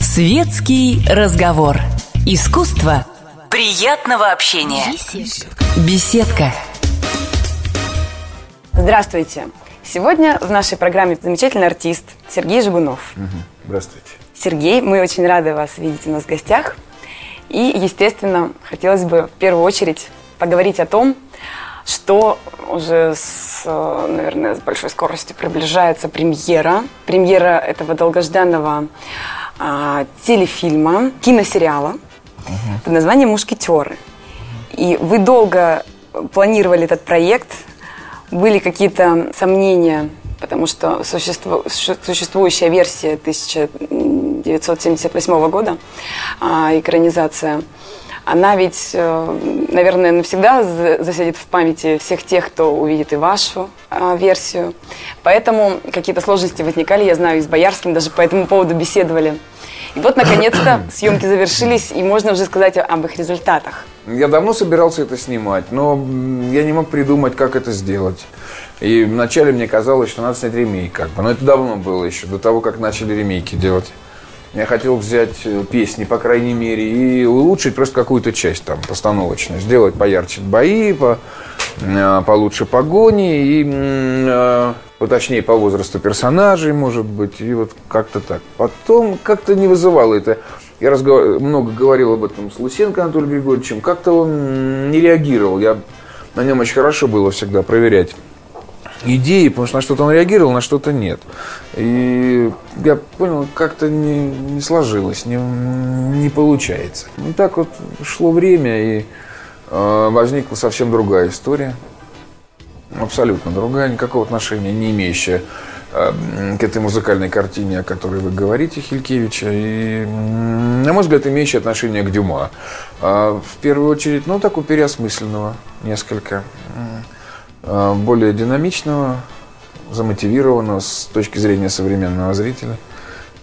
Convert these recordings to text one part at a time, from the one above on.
Светский разговор. Искусство приятного общения. Беседка. Здравствуйте. Сегодня в нашей программе замечательный артист Сергей Жигунов. Здравствуйте. Сергей, мы очень рады вас видеть у нас в гостях. И, естественно, хотелось бы в первую очередь поговорить о том, что уже с, э, наверное, с большой скоростью приближается премьера. Премьера этого долгожданного а, телефильма, киносериала под названием «Мушкетеры». И вы долго планировали этот проект, были какие-то сомнения, потому что существу- су- существующая версия 1978 года, а, экранизация, она ведь, э, наверное, навсегда за- засядет в памяти всех тех, кто увидит и вашу а, версию. Поэтому какие-то сложности возникали, я знаю, и с Боярским даже по этому поводу беседовали. И вот, наконец-то, съемки завершились, и можно уже сказать об их результатах. Я давно собирался это снимать, но я не мог придумать, как это сделать. И вначале мне казалось, что надо снять ремейк, как бы. Но это давно было еще, до того, как начали ремейки делать. Я хотел взять э, песни, по крайней мере, и улучшить просто какую-то часть там постановочную. Сделать поярче бои, по, э, получше погони и м, э, поточнее по возрасту персонажей, может быть, и вот как-то так. Потом как-то не вызывало это. Я разгов- много говорил об этом с Лысенко Анатолием Григорьевичем. Как-то он не реагировал. Я на нем очень хорошо было всегда проверять идеи, потому что на что-то он реагировал, на что-то нет. И я понял, как-то не, не сложилось, не, не получается. И так вот шло время, и э, возникла совсем другая история. Абсолютно другая, никакого отношения не имеющая м, к этой музыкальной картине, о которой вы говорите, Хилькевича, и, на мой взгляд, имеющая отношение к Дюма. А, в первую очередь, ну, такого переосмысленного несколько, а, более динамичного, замотивированного с точки зрения современного зрителя.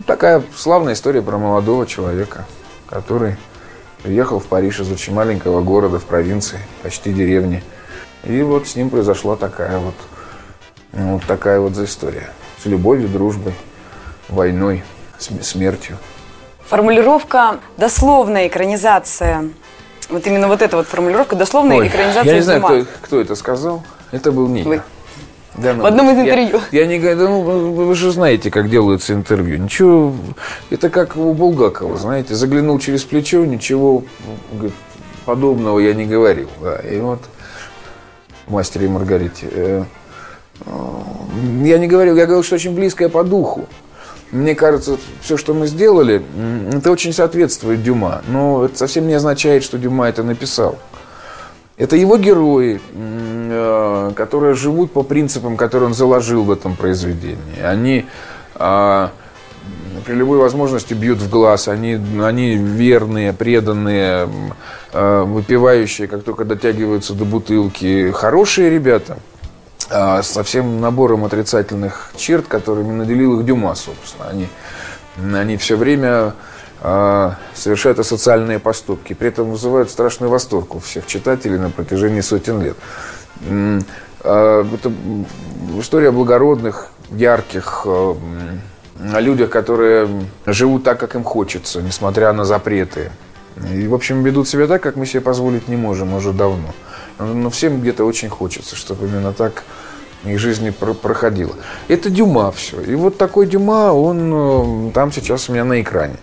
Такая славная история про молодого человека, который приехал в Париж из очень маленького города в провинции, почти деревни. И вот с ним произошла такая вот, ну, вот такая вот за история. С любовью, дружбой, войной, см- смертью. Формулировка «дословная экранизация». Вот именно вот эта вот формулировка «дословная Ой, экранизация я не знаю, Дюма». кто, кто это сказал. Это был не Вы. я. Да, ну, В одном из я- интервью. Я, не говорю, да, ну, вы же знаете, как делаются интервью. Ничего, это как у Булгакова, знаете, заглянул через плечо, ничего говорит, подобного я не говорил. Да. И вот в «Мастере и Маргарите». э, э, Я не говорил, я говорил, что очень близкое по духу. Мне кажется, все, что мы сделали, это очень соответствует Дюма. Но это совсем не означает, что Дюма это написал. Это его герои, э, которые живут по принципам, которые он заложил в этом произведении. Они а, при любой возможности бьют в глаз, они, они верные, преданные, э, выпивающие, как только дотягиваются до бутылки. Хорошие ребята, а, со всем набором отрицательных черт, которыми наделил их Дюма, собственно. Они, они все время совершают асоциальные поступки, при этом вызывают страшный восторг у всех читателей на протяжении сотен лет. А, Это история благородных, ярких, а, людях, которые живут так, как им хочется, несмотря на запреты. И, в общем, ведут себя так, как мы себе позволить не можем уже давно. Но- всем где-то очень хочется, чтобы именно так их жизни про- проходило. Это Дюма все. И вот такой Дюма, он э, там сейчас у меня на экране.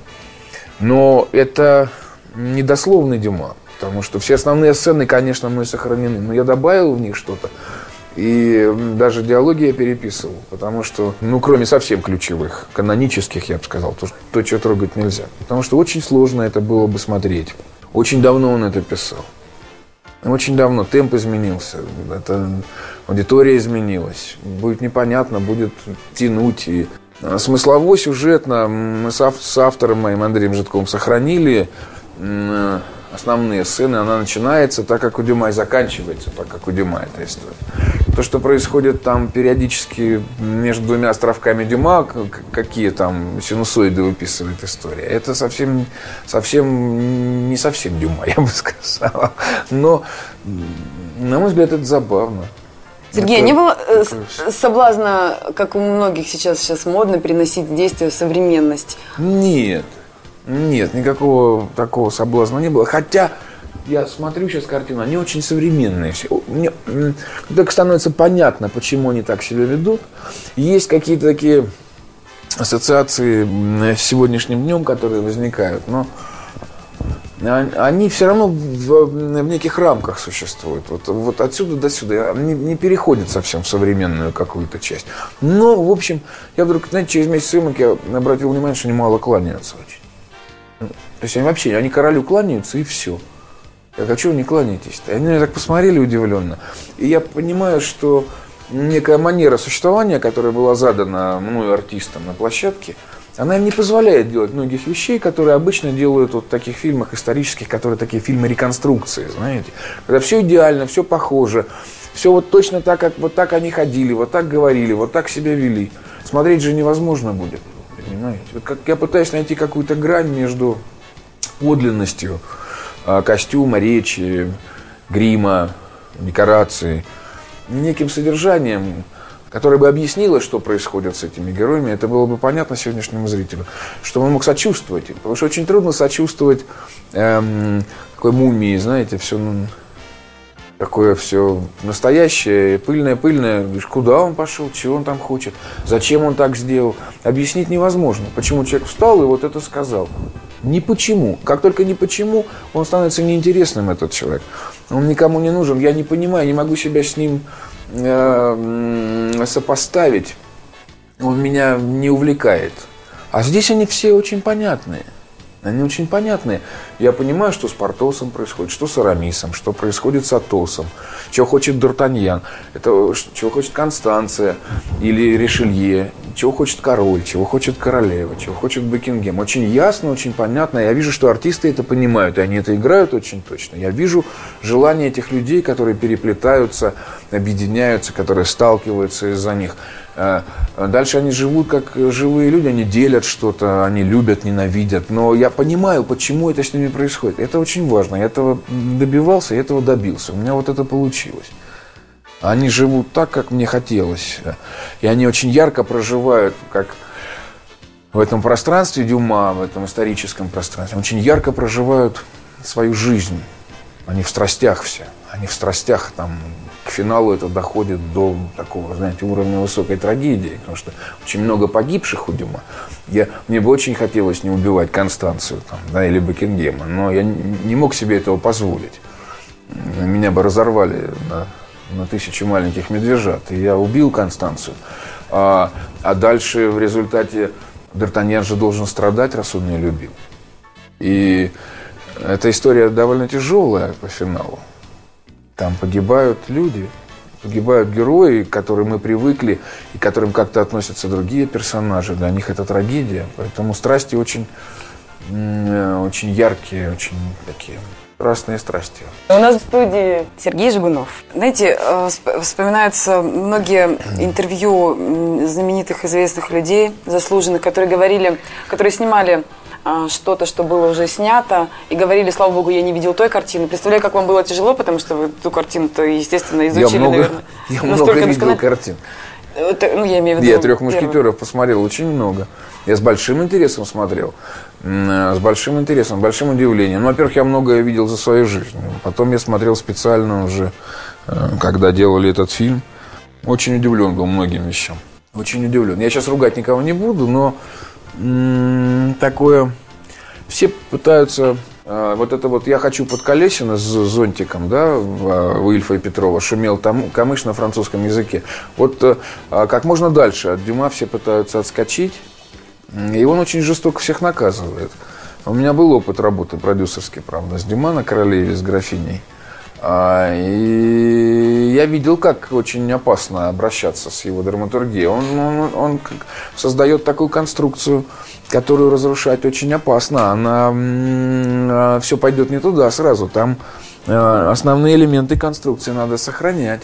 Но это недословный Дюма, потому что все основные сцены, конечно, мной сохранены, но я добавил в них что-то. И даже диалоги я переписывал, потому что, ну, кроме совсем ключевых, канонических, я бы сказал, то, то, что трогать нельзя. Потому что очень сложно это было бы смотреть. Очень давно он это писал. Очень давно. Темп изменился. Это, аудитория изменилась. Будет непонятно, будет тянуть. И смыслово, сюжетно мы с, ав- с автором моим Андреем Житковым сохранили м, основные сцены. Она начинается так, как у Дюма, и заканчивается так, как у Дюма эта история. То, что происходит там периодически между двумя островками Дюма, какие там синусоиды выписывает история, это совсем, совсем не совсем Дюма, я бы сказал. Но, на мой взгляд, это забавно. Сергей, это не было э, соблазна, как у многих сейчас сейчас модно, переносить действие в современность? Нет, нет, никакого такого соблазна не было. Хотя я смотрю сейчас картину, они очень современные. Все. Мне так становится понятно, почему они так себя ведут. Есть какие-то такие ассоциации с сегодняшним днем, которые возникают, но они все равно в, в неких рамках существуют. Вот, вот отсюда до сюда. Они не переходят совсем в современную какую-то часть. Но, в общем, я вдруг, знаете, через месяц съемок я обратил внимание, что они мало кланяются очень. То есть они вообще, они королю кланяются и все. Я хочу, не кланяйтесь. Они меня так посмотрели удивленно. И я понимаю, что некая манера существования, которая была задана мной артистам на площадке, она им не позволяет делать многих вещей, которые обычно делают вот в таких фильмах исторических, которые такие фильмы реконструкции, знаете. Когда все идеально, все похоже, все вот точно так, как вот так они ходили, вот так говорили, вот так себя вели. Смотреть же невозможно будет, понимаете. Вот как я пытаюсь найти какую-то грань между подлинностью а, костюма, речи, грима, декорации, неким содержанием, которое бы объяснило, что происходит с этими героями, это было бы понятно сегодняшнему зрителю, что он мог сочувствовать им. Потому что очень трудно сочувствовать эм, такой мумии, знаете, все ну, такое все настоящее, пыльное-пыльное. Говоришь, куда он пошел, чего он там хочет, зачем он так сделал. Объяснить невозможно, почему человек встал и вот это сказал. Не почему. Как только не почему, он становится неинтересным, этот человек. Он никому не нужен. Я не понимаю, не могу себя с ним э, сопоставить. Он меня не увлекает. А здесь они все очень понятные. Они очень понятные. Я понимаю, что с Портосом происходит, что с Арамисом, что происходит с Атосом, чего хочет Д'Артаньян, это, чего хочет Констанция или Ришелье, чего хочет король, чего хочет королева, чего хочет Бекингем. Очень ясно, очень понятно. Я вижу, что артисты это понимают, и они это играют очень точно. Я вижу желание этих людей, которые переплетаются, объединяются, которые сталкиваются из-за них. Э, дальше они живут как живые люди, они делят что-то, они любят, ненавидят. Но я понимаю, почему это с ними происходит. Это очень важно. Я этого добивался, я этого добился. У меня вот это получилось. Они живут так, как мне хотелось. И они очень ярко проживают, как в этом пространстве Дюма, в этом историческом пространстве, очень ярко проживают свою жизнь. Они в страстях все. Они в страстях там к финалу это доходит до такого, знаете, уровня высокой трагедии, потому что очень много погибших у Дюма. Я, мне бы очень хотелось не убивать Констанцию там, да, или Бекингема, но я не мог себе этого позволить. Меня бы разорвали на, на тысячу маленьких медвежат. И я убил Констанцию. А, а дальше в результате Д'Артаньян же должен страдать, раз он не любил. И эта история довольно тяжелая по финалу. Там погибают люди, погибают герои, к которым мы привыкли и к которым как-то относятся другие персонажи. Для них это трагедия. Поэтому страсти очень, очень яркие, очень такие разные страсти. У нас в студии Сергей Жигунов. Знаете, э, вспоминаются многие интервью знаменитых известных людей, заслуженных, которые говорили, которые снимали а, что-то, что было уже снято, и говорили, слава богу, я не видел той картины. Представляю, как вам было тяжело, потому что вы ту картину-то, естественно, изучили, я много, наверное. Я много видел картин. Ну, я имею в виду Я трех мушкетеров посмотрел очень много. Я с большим интересом смотрел. С большим интересом, большим удивлением. Ну, во-первых, я многое видел за свою жизнь. Потом я смотрел специально уже, э, когда делали этот фильм. Очень удивлен был многим вещам. Очень удивлен. Я сейчас ругать никого не буду, но такое... Все пытаются вот это вот «Я хочу под колесина» с зонтиком, да, у Ильфа и Петрова, шумел там камыш на французском языке. Вот э, а как можно дальше от Дюма все пытаются отскочить, и он очень жестоко всех наказывает. У меня был опыт работы продюсерский, правда, с Дюма на «Королеве», с графиней. А, и я видел, как очень опасно обращаться с его драматургией. Он, он, он создает такую конструкцию, которую разрушать очень опасно. Она а, все пойдет не туда сразу. Там а, основные элементы конструкции надо сохранять.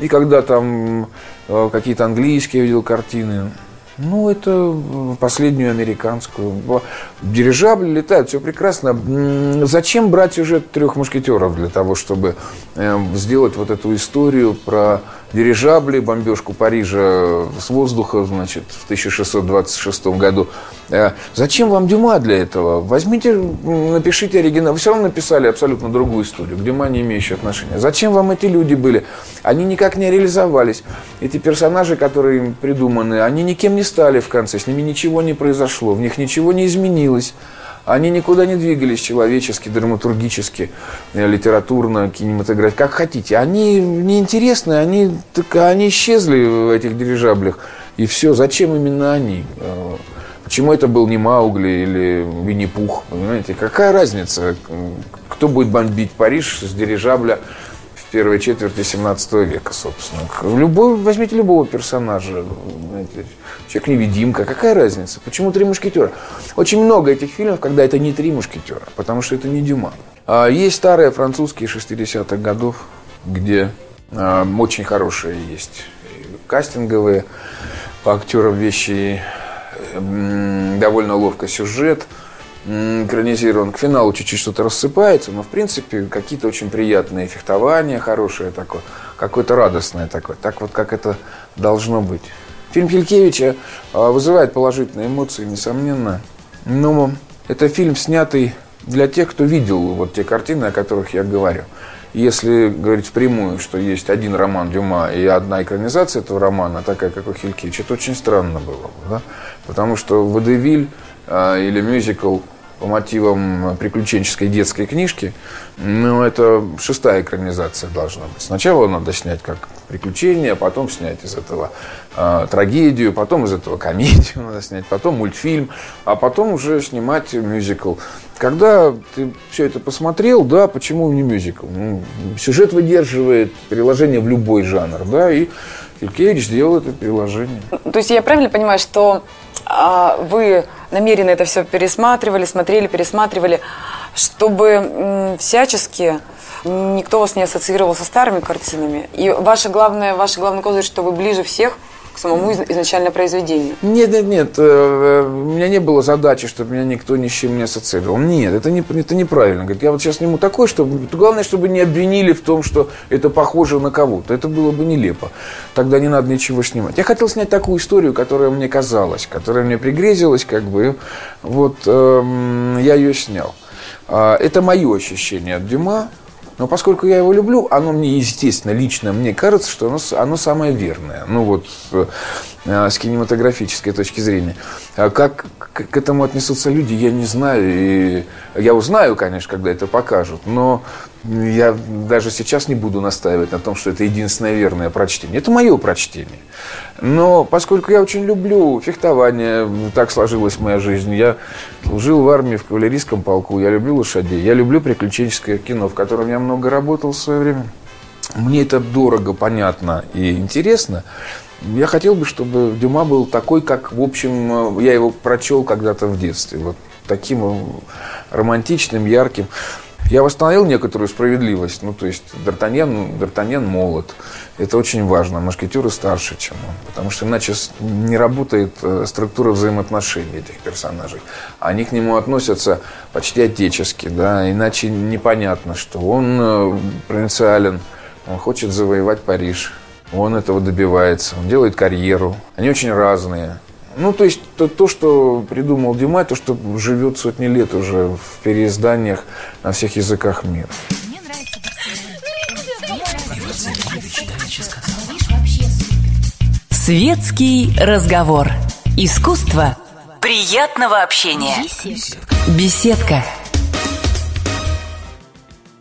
И когда там какие-то английские видел картины, ну, это последнюю американскую. Дирижабль летает, все прекрасно. Зачем брать сюжет трех мушкетеров для того, чтобы эм, сделать вот эту историю про дирижабли, бомбежку Парижа с воздуха, значит, в 1626 году. Э, зачем вам Дюма для этого? Возьмите, напишите оригинал. Вы все равно написали абсолютно другую историю, к Дюма не имеющую отношения. Зачем вам эти люди были? Они никак не реализовались. Эти персонажи, которые им придуманы, они никем не стали в конце, с ними ничего не произошло, в них ничего не изменилось. Они никуда не двигались человечески, драматургически, э, литературно, кинематографически, как хотите. Они неинтересны, они, так, они исчезли в этих дирижаблях. И все, зачем именно они? Э, почему это был не Маугли или Винни-Пух? Понимаете, какая разница, кто будет бомбить Париж с дирижабля первой четверти 17 века, собственно. Любой, возьмите любого персонажа, человек-невидимка, какая разница? Почему «Три мушкетера»? Очень много этих фильмов, когда это не «Три мушкетера», потому что это не Дюма. А есть старые французские 60-х годов, где а, очень хорошие есть кастинговые по актерам вещи, довольно ловко сюжет – экранизирован. К финалу чуть-чуть что-то рассыпается, но в принципе какие-то очень приятные фехтования, хорошее такое, какое-то радостное такое. Так вот, как это должно быть. Фильм Хилькевича а, вызывает положительные эмоции, несомненно. Но это фильм, снятый для тех, кто видел вот те картины, о которых я говорю. Если говорить впрямую, что есть один роман Дюма и одна экранизация этого романа, такая, как у Хилькевича, это очень странно было. Да? Потому что Водевиль а, или мюзикл по мотивам приключенческой детской книжки. Ну, это шестая экранизация должна быть. Сначала надо снять как приключение, а потом снять из этого э, трагедию, потом из этого комедию надо снять, потом мультфильм, а потом уже снимать мюзикл. Когда ты все это посмотрел, да, почему не мюзикл? Ну, сюжет выдерживает приложение в любой жанр, да, и Филькевич сделал это приложение. То есть я правильно понимаю, что вы намеренно это все пересматривали, смотрели, пересматривали, чтобы всячески никто вас не ассоциировал со старыми картинами. И ваше главное, ваше главный козырь, что вы ближе всех – к самому изначально произведению? Нет, нет, нет. Э, э, у меня не было задачи, чтобы меня никто ни с чем не ассоциировал. Нет, это, не, это неправильно. Я вот сейчас сниму такой, чтобы... Главное, чтобы не обвинили в том, что это похоже на кого-то. Это было бы нелепо. Тогда не надо ничего снимать. Я хотел снять такую историю, которая мне казалась, которая мне пригрезилась, как бы. Вот э, я ее снял. А, это мое ощущение от Дюма. Но поскольку я его люблю, оно мне, естественно, лично мне кажется, что оно, оно самое верное. Ну вот э, с кинематографической точки зрения. А как к этому отнесутся люди, я не знаю. И я узнаю, конечно, когда это покажут. Но я даже сейчас не буду настаивать на том, что это единственное верное прочтение. Это мое прочтение. Но поскольку я очень люблю фехтование, так сложилась моя жизнь. Я служил в армии в кавалерийском полку, я люблю лошадей, я люблю приключенческое кино, в котором я много работал в свое время. Мне это дорого, понятно и интересно. Я хотел бы, чтобы Дюма был такой, как, в общем, я его прочел когда-то в детстве. Вот таким романтичным, ярким. Я восстановил некоторую справедливость. Ну, то есть Д'Артаньян, Д'Артаньян молод. Это очень важно. Мушкетеры старше, чем он. Потому что иначе не работает э, структура взаимоотношений этих персонажей. Они к нему относятся почти отечески. Да? Иначе непонятно, что он э, провинциален, он хочет завоевать Париж. Он этого добивается, он делает карьеру. Они очень разные. Ну, то есть то, то, что придумал Дюма, то, что живет сотни лет уже в переизданиях на всех языках мира. Светский разговор. Искусство приятного общения. Беседка.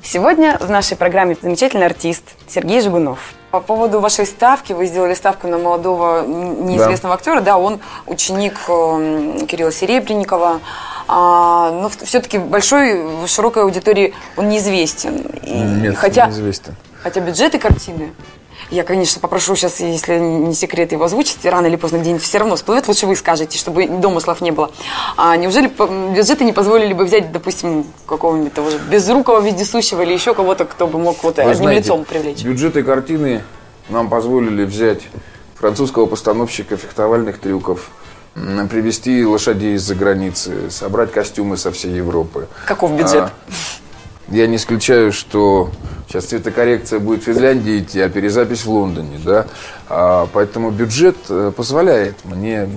Сегодня в нашей программе замечательный артист Сергей Жигунов. По поводу вашей ставки, вы сделали ставку на молодого неизвестного да. актера, да, он ученик эм, Кирилла Серебренникова, а, но все-таки большой, широкой аудитории он неизвестен. Нет, хотя, неизвестен. Хотя бюджеты картины я, конечно, попрошу сейчас, если не секрет, его озвучить, рано или поздно где-нибудь все равно всплывет, лучше вы скажете, чтобы домыслов не было. А неужели бюджеты не позволили бы взять, допустим, какого-нибудь того же безрукого вездесущего или еще кого-то, кто бы мог вот вы одним знаете, лицом привлечь? Бюджеты картины нам позволили взять французского постановщика фехтовальных трюков, привезти лошадей из-за границы, собрать костюмы со всей Европы. Каков бюджет? А, я не исключаю, что Сейчас цветокоррекция будет в Финляндии идти, а перезапись в Лондоне, да. А, поэтому бюджет э, позволяет мне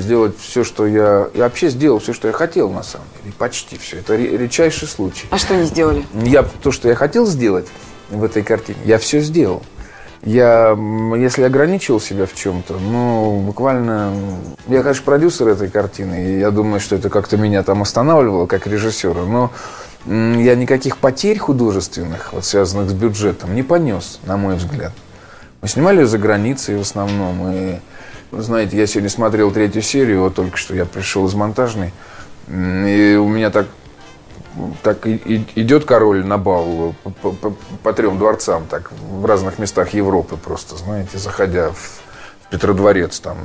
сделать все, что я... Я вообще сделал все, что я хотел, на самом деле. Почти все. Это редчайший случай. А что не сделали? Я то, что я хотел сделать в этой картине, я все сделал. Я, если ограничивал себя в чем-то, ну, буквально... Я, конечно, продюсер этой картины, и я думаю, что это как-то меня там останавливало, как режиссера, но я никаких потерь художественных, вот связанных с бюджетом, не понес, на мой взгляд. Мы снимали за границей в основном, и, знаете, я сегодня смотрел третью серию, вот только что я пришел из монтажной, и у меня так так идет король на бал по, по, по трем дворцам, так в разных местах Европы просто, знаете, заходя в, в Петродворец там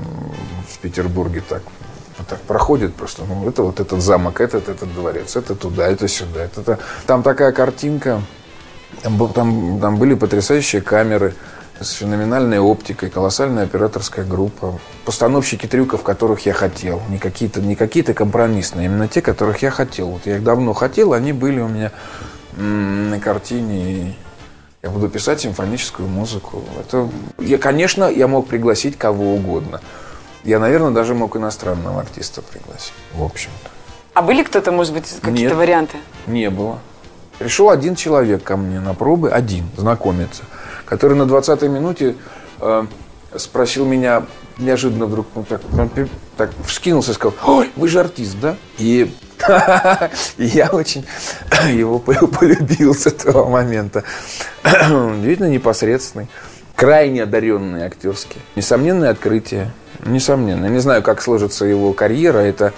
в Петербурге, так так проходит просто. Ну, это вот этот замок, этот, этот дворец, это туда, это сюда. Это, это. Там такая картинка, там, там, там были потрясающие камеры с феноменальной оптикой, колоссальная операторская группа, постановщики трюков, которых я хотел, не какие-то не какие-то компромиссные, именно те, которых я хотел. Вот я их давно хотел, они были у меня на картине. И я буду писать симфоническую музыку. Это, я, конечно, я мог пригласить кого угодно. Я, наверное, даже мог иностранного артиста пригласить, в общем-то. А были кто-то, может быть, какие-то варианты? Не было. Пришел один человек ко мне на пробы, один, знакомиться – который на 20-й минуте э, спросил меня неожиданно вдруг, ну, так, он так вскинулся и сказал, ой, вы же артист, да? И, я очень его полюбил с этого момента. Видно, непосредственный, крайне одаренный актерский. Несомненное открытие. Несомненно. Не знаю, как сложится его карьера. Это,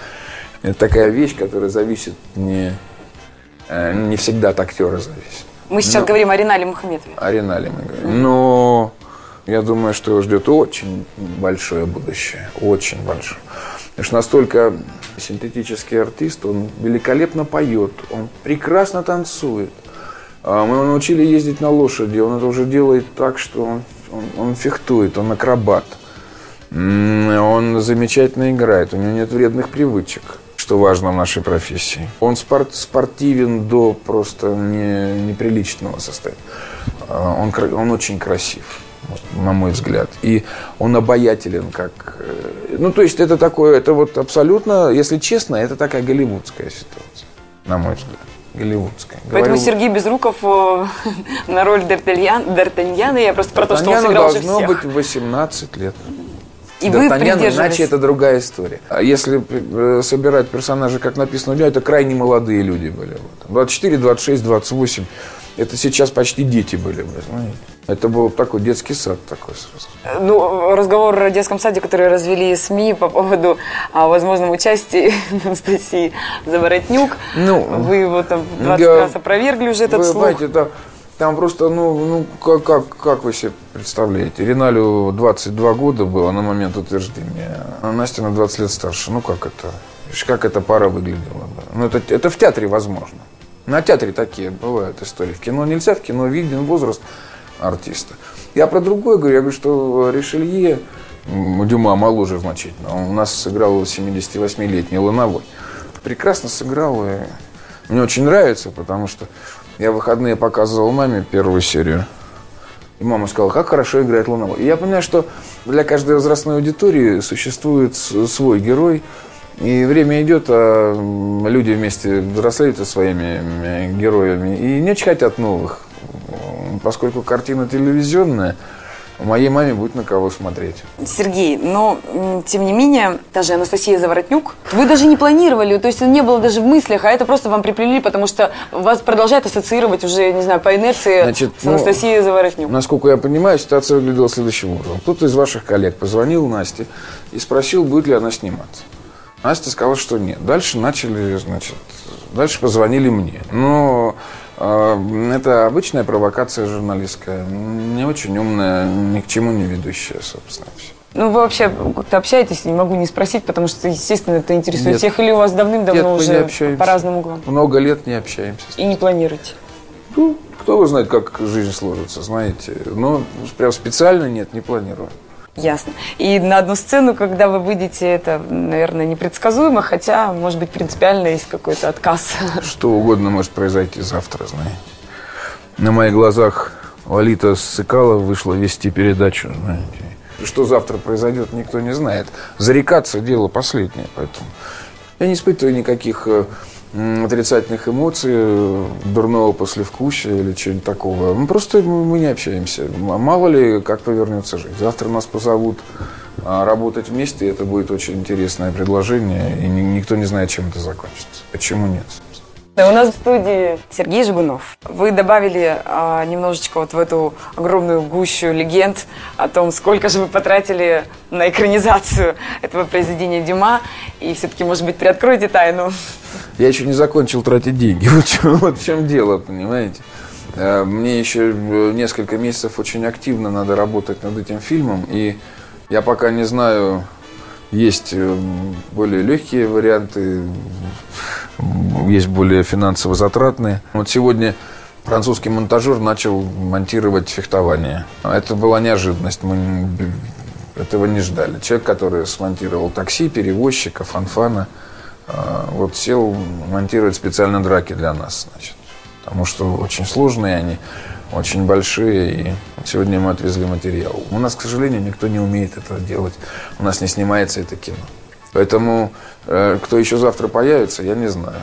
это такая вещь, которая зависит не, э, не всегда от актера зависит. Мы сейчас ну, говорим о Ринале Мухаметове. О Ринале мы говорим. Но я думаю, что его ждет очень большое будущее. Очень большое. Потому что настолько синтетический артист, он великолепно поет, он прекрасно танцует. А мы его научили ездить на лошади, он это уже делает так, что он, он, он фехтует, он акробат. Он замечательно играет, у него нет вредных привычек что важно в нашей профессии. Он спорт, спортивен до просто не, неприличного состояния. А, он, он очень красив, на мой взгляд. И он обаятелен, как... Э, ну, то есть, это такое, это вот абсолютно, если честно, это такая голливудская ситуация, на мой взгляд. Голливудская. Поэтому Говорю, Сергей Безруков э, на роль Д'Артаньяна, я просто про то, что он сыграл должно быть 18 лет. И вы иначе это другая история. А если э, собирать персонажей, как написано у него, это крайне молодые люди были. Вот. 24, 26, 28. Это сейчас почти дети были, вы знаете. Это был такой детский сад такой сразу. Ну, разговор о детском саде, который развели СМИ по поводу о возможном участии Анастасии Заворотнюк. Ну, вы его там 20 я, раз опровергли уже этот вы слух. Знаете, да, там просто, ну, ну как, как, как вы себе представляете? Риналю 22 года было на момент утверждения, а Настя на 20 лет старше. Ну, как это? Как эта пара выглядела бы? Ну, это, это в театре возможно. На театре такие бывают истории. В кино нельзя, в кино виден возраст артиста. Я про другое говорю. Я говорю, что Ришелье, Дюма моложе значительно. Он у нас сыграл 78-летний Лановой. Прекрасно сыграл. И мне очень нравится, потому что я в выходные показывал маме первую серию. И мама сказала, как хорошо играет Луновой. И я понимаю, что для каждой возрастной аудитории существует свой герой. И время идет, а люди вместе взрослеют со своими героями и не очень хотят новых. Поскольку картина телевизионная, Моей маме будет на кого смотреть. Сергей, но тем не менее, даже Анастасия Заворотнюк, вы даже не планировали, то есть не было даже в мыслях, а это просто вам приплели, потому что вас продолжает ассоциировать уже, не знаю, по инерции Значит, с Анастасией ну, Заворотнюк. Насколько я понимаю, ситуация выглядела следующим образом. Кто-то из ваших коллег позвонил Насте и спросил, будет ли она сниматься. Настя сказала, что нет. Дальше начали, значит, дальше позвонили мне. Но это обычная провокация журналистская, не очень умная, ни к чему не ведущая, собственно. Все. Ну, вы вообще как-то общаетесь, не могу не спросить, потому что, естественно, это интересует Нет. всех, или у вас давным-давно уже по разным углам? Много лет не общаемся. И не планируете? Ну, кто вы знает, как жизнь сложится, знаете. Но прям специально нет, не планирую. Ясно. И на одну сцену, когда вы выйдете, это, наверное, непредсказуемо, хотя, может быть, принципиально есть какой-то отказ. Что угодно может произойти завтра, знаете. на моих глазах Валита Сыкала вышла вести передачу, знаете. Что завтра произойдет, никто не знает. Зарекаться – дело последнее, поэтому я не испытываю никаких э, отрицательных эмоций, э, дурного послевкусия или чего-нибудь такого. Мы просто мы не общаемся. Мало ли, как повернется жизнь. Завтра нас позовут а, работать вместе, и это будет очень интересное предложение, и никто не знает, чем это закончится. Почему нет? У нас в студии Сергей Жигунов. Вы добавили а, немножечко вот в эту огромную гущу легенд о том, сколько же вы потратили на экранизацию этого произведения Дюма. И все-таки, может быть, приоткроете тайну? Я еще не закончил тратить деньги. Вот вот в чем дело, понимаете? Э, мне еще э, несколько месяцев очень активно надо работать над этим фильмом. И я пока не знаю, есть э, более легкие варианты, есть более финансово затратные. Вот сегодня французский монтажер начал монтировать фехтование. Это была неожиданность, мы этого не ждали. Человек, который смонтировал такси, перевозчика, фанфана, а, вот сел монтировать специально драки для нас, значит. Потому что очень сложные они, очень большие, и сегодня мы отвезли материал. У нас, к сожалению, никто не умеет это делать. У нас не снимается это кино. Поэтому э, кто еще завтра появится, я не знаю.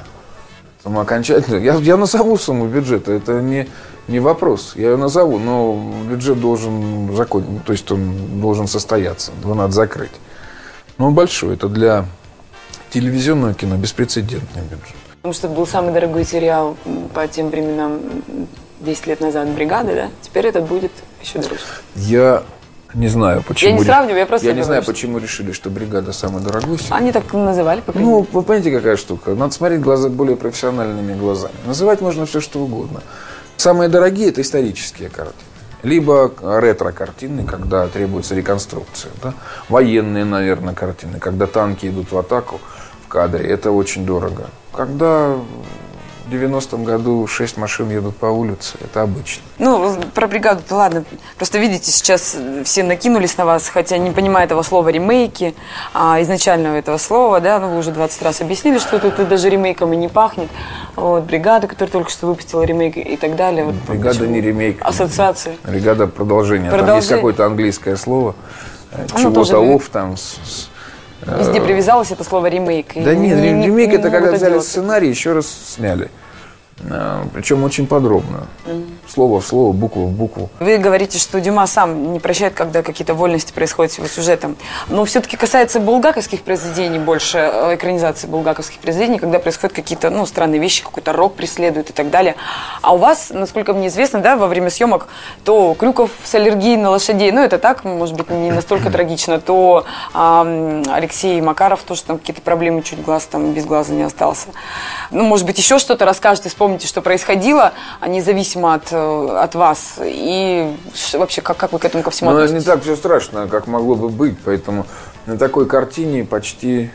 Там окончательно. Я, я назову сумму бюджета, это не, не вопрос. Я ее назову, но бюджет должен закон, то есть он должен состояться, его надо закрыть. Но он большой, это для телевизионного кино беспрецедентный бюджет. Потому что был самый дорогой сериал по тем временам 10 лет назад «Бригада», да? Теперь это будет еще дороже. Я не знаю, почему. Я не сравниваю, я просто Я не знаю, почему решили, что бригада самый дорогой. Они так называли, по Ну, вы понимаете, какая штука? Надо смотреть глаза более профессиональными глазами. Называть можно все, что угодно. Самые дорогие – это исторические картины. Либо ретро-картины, когда требуется реконструкция. Да? Военные, наверное, картины, когда танки идут в атаку в кадре. Это очень дорого. Когда в 90-м году шесть машин едут по улице. Это обычно. Ну, про бригаду-то ладно. Просто видите, сейчас все накинулись на вас, хотя не понимая этого слова ремейки, а изначального этого слова, да, ну вы уже 20 раз объяснили, что тут даже ремейком и не пахнет. Вот, бригада, которая только что выпустила ремейк и так далее. Вот, бригада почему? не ремейк. Ассоциация. Бригада продолжение. продолжение. Там есть какое-то английское слово, э, чего-то оф там с Везде привязалось это слово ремейк. Да нет, не, ремейк не, это когда взяли делать. сценарий, еще раз сняли. Э, Причем очень подробно. Mm-hmm. Слово в слово, букву в букву. Вы говорите, что Дюма сам не прощает, когда какие-то вольности происходят с его сюжетом. Но все-таки касается булгаковских произведений больше, э, экранизации булгаковских произведений, когда происходят какие-то ну, странные вещи, какой-то рок преследует и так далее. А у вас, насколько мне известно, да, во время съемок, то Крюков с аллергией на лошадей, ну это так, может быть, не настолько трагично, то э, Алексей Макаров тоже там какие-то проблемы, чуть глаз там без глаза не остался. Ну, может быть, еще что-то расскажете, вспомните помните, что происходило, а независимо от, э, от вас? И вообще, как, как вы к этому ко всему Ну, не так все страшно, как могло бы быть. Поэтому на такой картине почти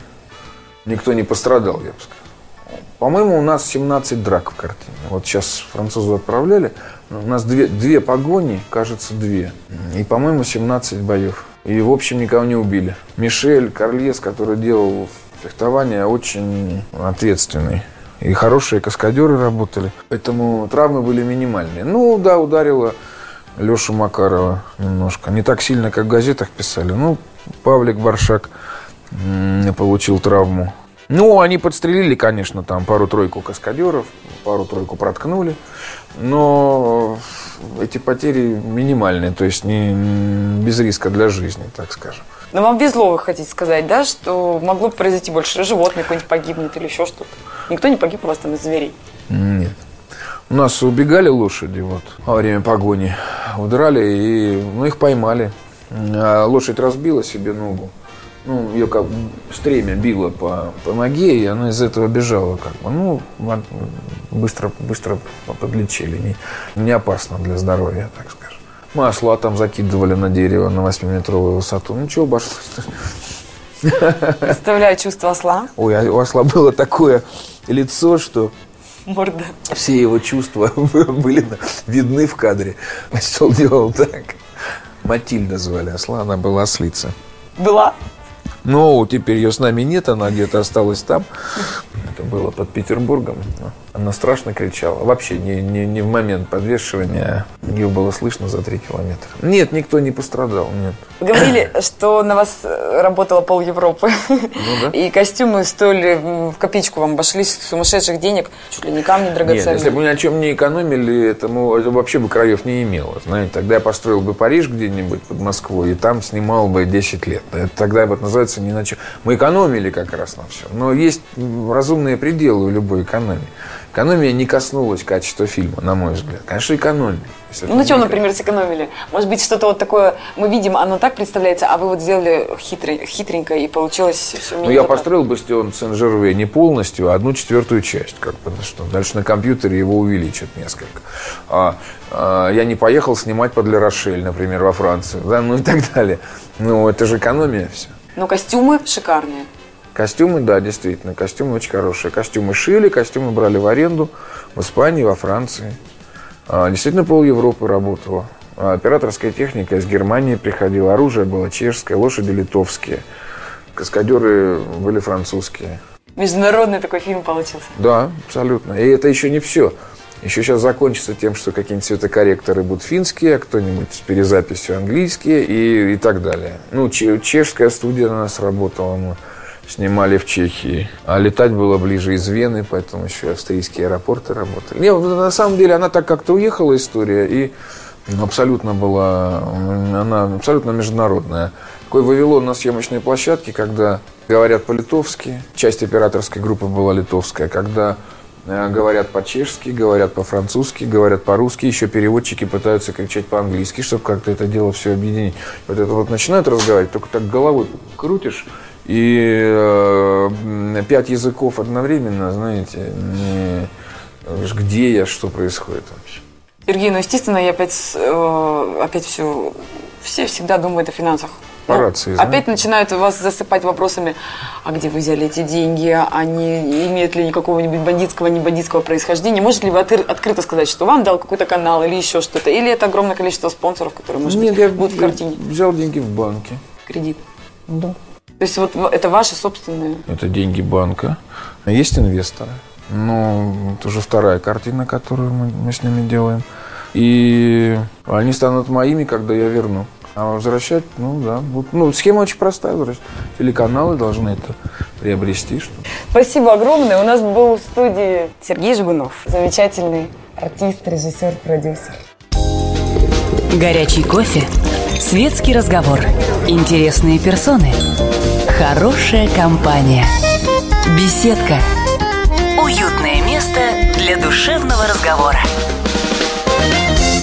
никто не пострадал, я бы сказал. По-моему, у нас 17 драк в картине. Вот сейчас французы отправляли. У нас две, две погони, кажется, две. И, по-моему, 17 боев. И, в общем, никого не убили. Мишель Карлес, который делал фехтование, очень ответственный. И хорошие каскадеры работали. Поэтому травмы были минимальные. Ну, да, ударило Лешу Макарова немножко. Не так сильно, как в газетах писали. Ну, Павлик Баршак получил травму. Ну, они подстрелили, конечно, там пару-тройку каскадеров, пару-тройку проткнули. Но эти потери минимальные, то есть не, без риска для жизни, так скажем. Но вам везло, вы хотите сказать, да, что могло бы произойти больше животных, какой-нибудь погибнет или еще что-то? Никто не погиб у вас там из зверей? Нет. У нас убегали лошади вот во время погони, удрали и ну, их поймали. А лошадь разбила себе ногу. Ну, ее как стремя било по, по ноге, и она из этого бежала как бы. Ну, быстро, быстро подлечили. Не, не опасно для здоровья, так скажем. Мы осла там закидывали на дерево на 8-метровую высоту. Ну, чего обошлось Представляю чувство осла. Ой, а у осла было такое лицо, что Морда. все его чувства были видны в кадре. Осел делал так. Матильда звали осла, она была ослица. Была? Ну, теперь ее с нами нет, она где-то осталась там. Это было под Петербургом. Она страшно кричала. Вообще не, не, не в момент подвешивания. Ее было слышно за три километра. Нет, никто не пострадал, нет. Говорили, что на вас э, работала пол Европы. Ну, да. И костюмы стоили в копеечку вам обошлись сумасшедших денег. Чуть ли не камни драгоценные. Нет, если бы мы ни о чем не экономили, это, мы, это вообще бы краев не имело. Знаете, тогда я построил бы Париж где-нибудь под Москвой, и там снимал бы 10 лет. Это тогда это называется не на чем. Мы экономили как раз на все. Но есть разумные пределы у любой экономии. Экономия не коснулась качества фильма, на мой взгляд. Конечно, экономили. Ну, на чем, например, сэкономили? Может быть, что-то вот такое, мы видим, оно так представляется, а вы вот сделали хитрый, хитренько, и получилось все Ну, я построил бастион Сен-Жерве не полностью, а одну четвертую часть. Как бы, что дальше на компьютере его увеличат несколько. А, а, я не поехал снимать под Ле Рошель, например, во Францию, да, ну и так далее. Ну, это же экономия все. Но костюмы шикарные. Костюмы, да, действительно, костюмы очень хорошие. Костюмы шили, костюмы брали в аренду в Испании, во Франции. А, действительно, пол Европы работала. А, операторская техника из Германии приходила, оружие было чешское, лошади литовские, каскадеры были французские. Международный такой фильм получился. Да, абсолютно. И это еще не все. Еще сейчас закончится тем, что какие-нибудь цветокорректоры будут финские, а кто-нибудь с перезаписью английские и, и так далее. Ну, чешская студия на нас работала. Мы снимали в Чехии. А летать было ближе из Вены, поэтому еще австрийские аэропорты работали. Не, на самом деле она так как-то уехала, история, и абсолютно была, она абсолютно международная. Такой Вавилон на съемочной площадке, когда говорят по-литовски, часть операторской группы была литовская, когда э, говорят по-чешски, говорят по-французски, говорят по-русски, еще переводчики пытаются кричать по-английски, чтобы как-то это дело все объединить. Вот это вот начинают разговаривать, только так головой крутишь, и э, пять языков одновременно, знаете, не, где я, что происходит вообще. Сергей, ну, естественно, я опять, э, опять все, все всегда думают о финансах. По ну, рации, опять начинают вас засыпать вопросами, а где вы взяли эти деньги, они имеют ли какого-нибудь бандитского, не бандитского происхождения? Может ли вы открыто сказать, что вам дал какой-то канал или еще что-то? Или это огромное количество спонсоров, которые, может Нет, быть, я, будут в картине? взял деньги в банке. Кредит? Да. То есть вот это ваши собственные? Это деньги банка. Есть инвесторы. Ну, это уже вторая картина, которую мы, мы с ними делаем. И они станут моими, когда я верну. А возвращать, ну да. Вот, ну, схема очень простая. Телеканалы должны это приобрести. Что Спасибо огромное. У нас был в студии Сергей Жигунов. Замечательный артист, режиссер, продюсер. Горячий кофе, светский разговор, интересные персоны – Хорошая компания. Беседка. Уютное место для душевного разговора.